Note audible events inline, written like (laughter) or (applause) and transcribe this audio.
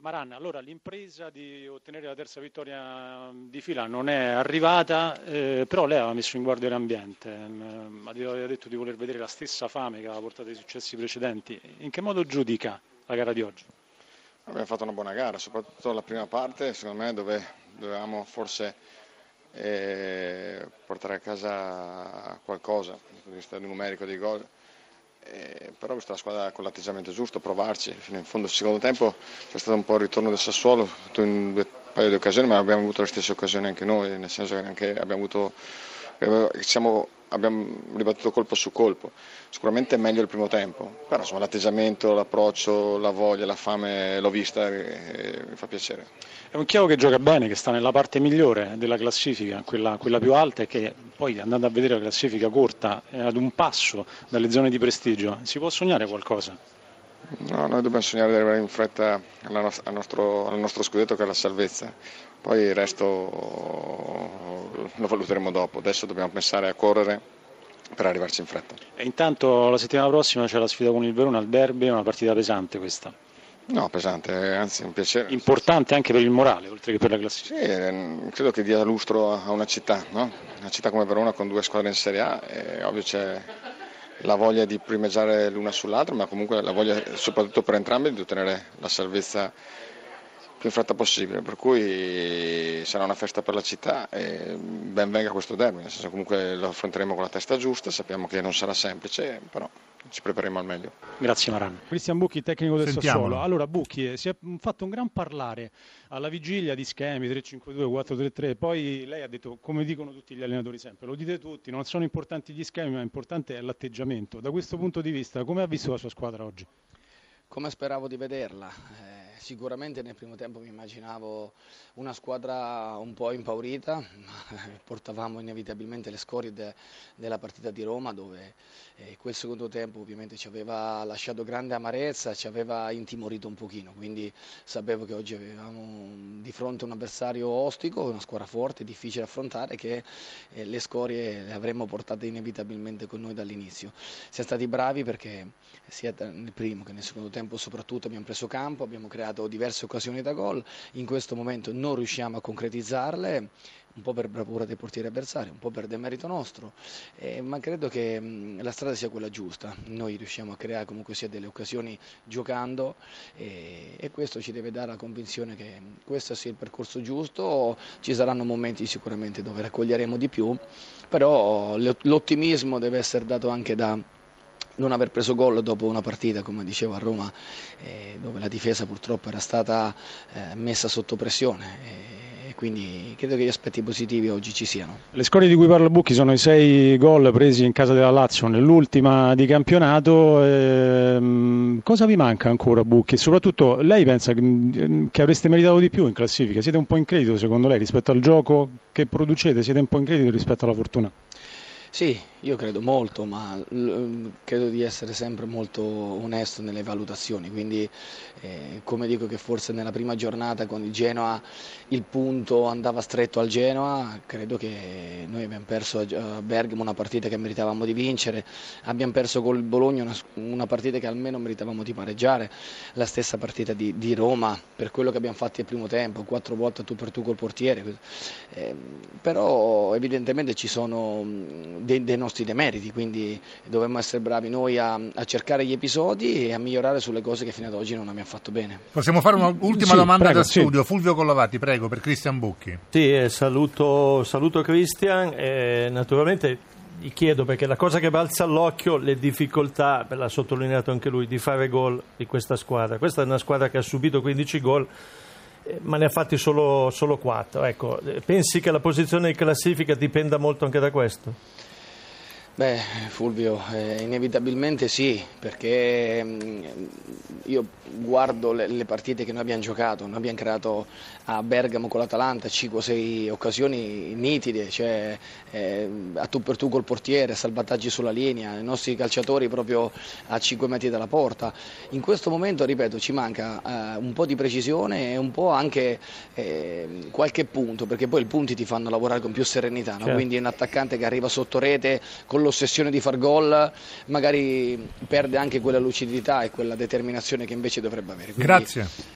Maran, allora l'impresa di ottenere la terza vittoria di fila non è arrivata, eh, però lei aveva messo in guardia l'ambiente, eh, aveva detto di voler vedere la stessa fame che aveva portato ai successi precedenti. In che modo giudica la gara di oggi? Abbiamo fatto una buona gara, soprattutto la prima parte, secondo me, dove dovevamo forse eh, portare a casa qualcosa dal punto di vista numerico dei gol eh, però questa è la squadra con l'atteggiamento giusto, provarci, fino in fondo secondo tempo c'è stato un po' il ritorno del Sassuolo in un paio di occasioni, ma abbiamo avuto le stesse occasioni anche noi, nel senso che abbiamo avuto siamo, abbiamo ribattuto colpo su colpo. Sicuramente è meglio il primo tempo, però insomma, l'atteggiamento, l'approccio, la voglia, la fame l'ho vista e, mi fa piacere. È un Chievo che gioca bene, che sta nella parte migliore della classifica, quella, quella più alta e che poi andando a vedere la classifica corta è ad un passo dalle zone di prestigio. Si può sognare qualcosa? No, noi dobbiamo sognare di arrivare in fretta al nostro, al nostro scudetto che è la salvezza, poi il resto lo valuteremo dopo, adesso dobbiamo pensare a correre per arrivarci in fretta. E intanto la settimana prossima c'è la sfida con il Verona al derby, è una partita pesante questa. No, pesante, anzi un piacere. Importante anche per il morale, oltre che per la classifica. Sì, ehm, credo che dia lustro a una città, no? una città come Verona con due squadre in Serie A, e ovvio c'è la voglia di primeggiare l'una sull'altra, ma comunque la voglia soprattutto per entrambi di ottenere la salvezza più in fretta possibile, per cui sarà una festa per la città e ben venga questo derby, nel senso comunque lo affronteremo con la testa giusta, sappiamo che non sarà semplice, però ci prepareremo al meglio. Grazie Maran. Cristian Bucchi, tecnico del Sentiamolo. Sassuolo. Allora Bucchi, si è fatto un gran parlare alla vigilia di schemi 3-5-2, 4-3-3, poi lei ha detto, come dicono tutti gli allenatori sempre, lo dite tutti, non sono importanti gli schemi, ma importante è l'atteggiamento. Da questo punto di vista, come ha visto la sua squadra oggi? Come speravo di vederla. Eh sicuramente nel primo tempo mi immaginavo una squadra un po' impaurita, (laughs) ma portavamo inevitabilmente le scorie de, della partita di Roma dove eh, quel secondo tempo ovviamente ci aveva lasciato grande amarezza, ci aveva intimorito un pochino, quindi sapevo che oggi avevamo di fronte un avversario ostico, una squadra forte, difficile da affrontare, che eh, le scorie le avremmo portate inevitabilmente con noi dall'inizio. Siamo stati bravi perché sia nel primo che nel secondo tempo soprattutto abbiamo preso campo, abbiamo creato creato diverse occasioni da gol, in questo momento non riusciamo a concretizzarle, un po' per bravura dei portieri avversari, un po' per demerito nostro, eh, ma credo che mh, la strada sia quella giusta. Noi riusciamo a creare comunque sia delle occasioni giocando e, e questo ci deve dare la convinzione che questo sia il percorso giusto. Ci saranno momenti sicuramente dove raccoglieremo di più, però l'ottimismo deve essere dato anche da non aver preso gol dopo una partita, come dicevo a Roma, eh, dove la difesa purtroppo era stata eh, messa sotto pressione. E quindi credo che gli aspetti positivi oggi ci siano. Le scorie di cui parla Bucchi sono i sei gol presi in casa della Lazio nell'ultima di campionato. Ehm, cosa vi manca ancora Bucchi? Soprattutto lei pensa che, che avreste meritato di più in classifica? Siete un po' in credito secondo lei rispetto al gioco che producete? Siete un po' in credito rispetto alla fortuna? Sì, io credo molto, ma credo di essere sempre molto onesto nelle valutazioni, quindi eh, come dico che forse nella prima giornata con il Genoa il punto andava stretto al Genoa, credo che noi abbiamo perso a Bergamo una partita che meritavamo di vincere, abbiamo perso col Bologna una, una partita che almeno meritavamo di pareggiare, la stessa partita di, di, Roma per quello che abbiamo fatto il primo tempo, quattro volte tu per tu col portiere, eh, però evidentemente ci sono dei, dei demeriti, quindi dovremmo essere bravi noi a, a, cercare gli episodi e a migliorare sulle cose che fino ad oggi non abbiamo fatto bene. Possiamo fare un'ultima sì, domanda prego, da studio, sì. Fulvio Collavati, prego, per Cristian Bucchi. Sì, eh, saluto, saluto Cristian e naturalmente gli chiedo perché la cosa che balza all'occhio le difficoltà, l'ha sottolineato anche lui, di fare gol di questa squadra. Questa è una squadra che ha subito 15 gol eh, ma ne ha fatti solo, solo 4. Ecco, eh, pensi che la posizione di classifica dipenda molto anche da questo? Beh, Fulvio, eh, inevitabilmente sì, perché mh, mm, io guardo le, le, partite che noi abbiamo giocato, noi abbiamo creato a Bergamo con l'Atalanta 5-6 occasioni nitide, cioè eh, a tu per tu col portiere, salvataggi sulla linea, i nostri calciatori proprio a 5 metri dalla porta. In questo momento, ripeto, ci manca eh, un po' di precisione e un po' anche eh, qualche punto, perché poi i punti ti fanno lavorare con più serenità, no? certo. quindi un attaccante che arriva sotto rete con l'ossessione di far gol magari perde anche quella lucidità e quella determinazione che invece dovrebbe avere. Quindi, Grazie.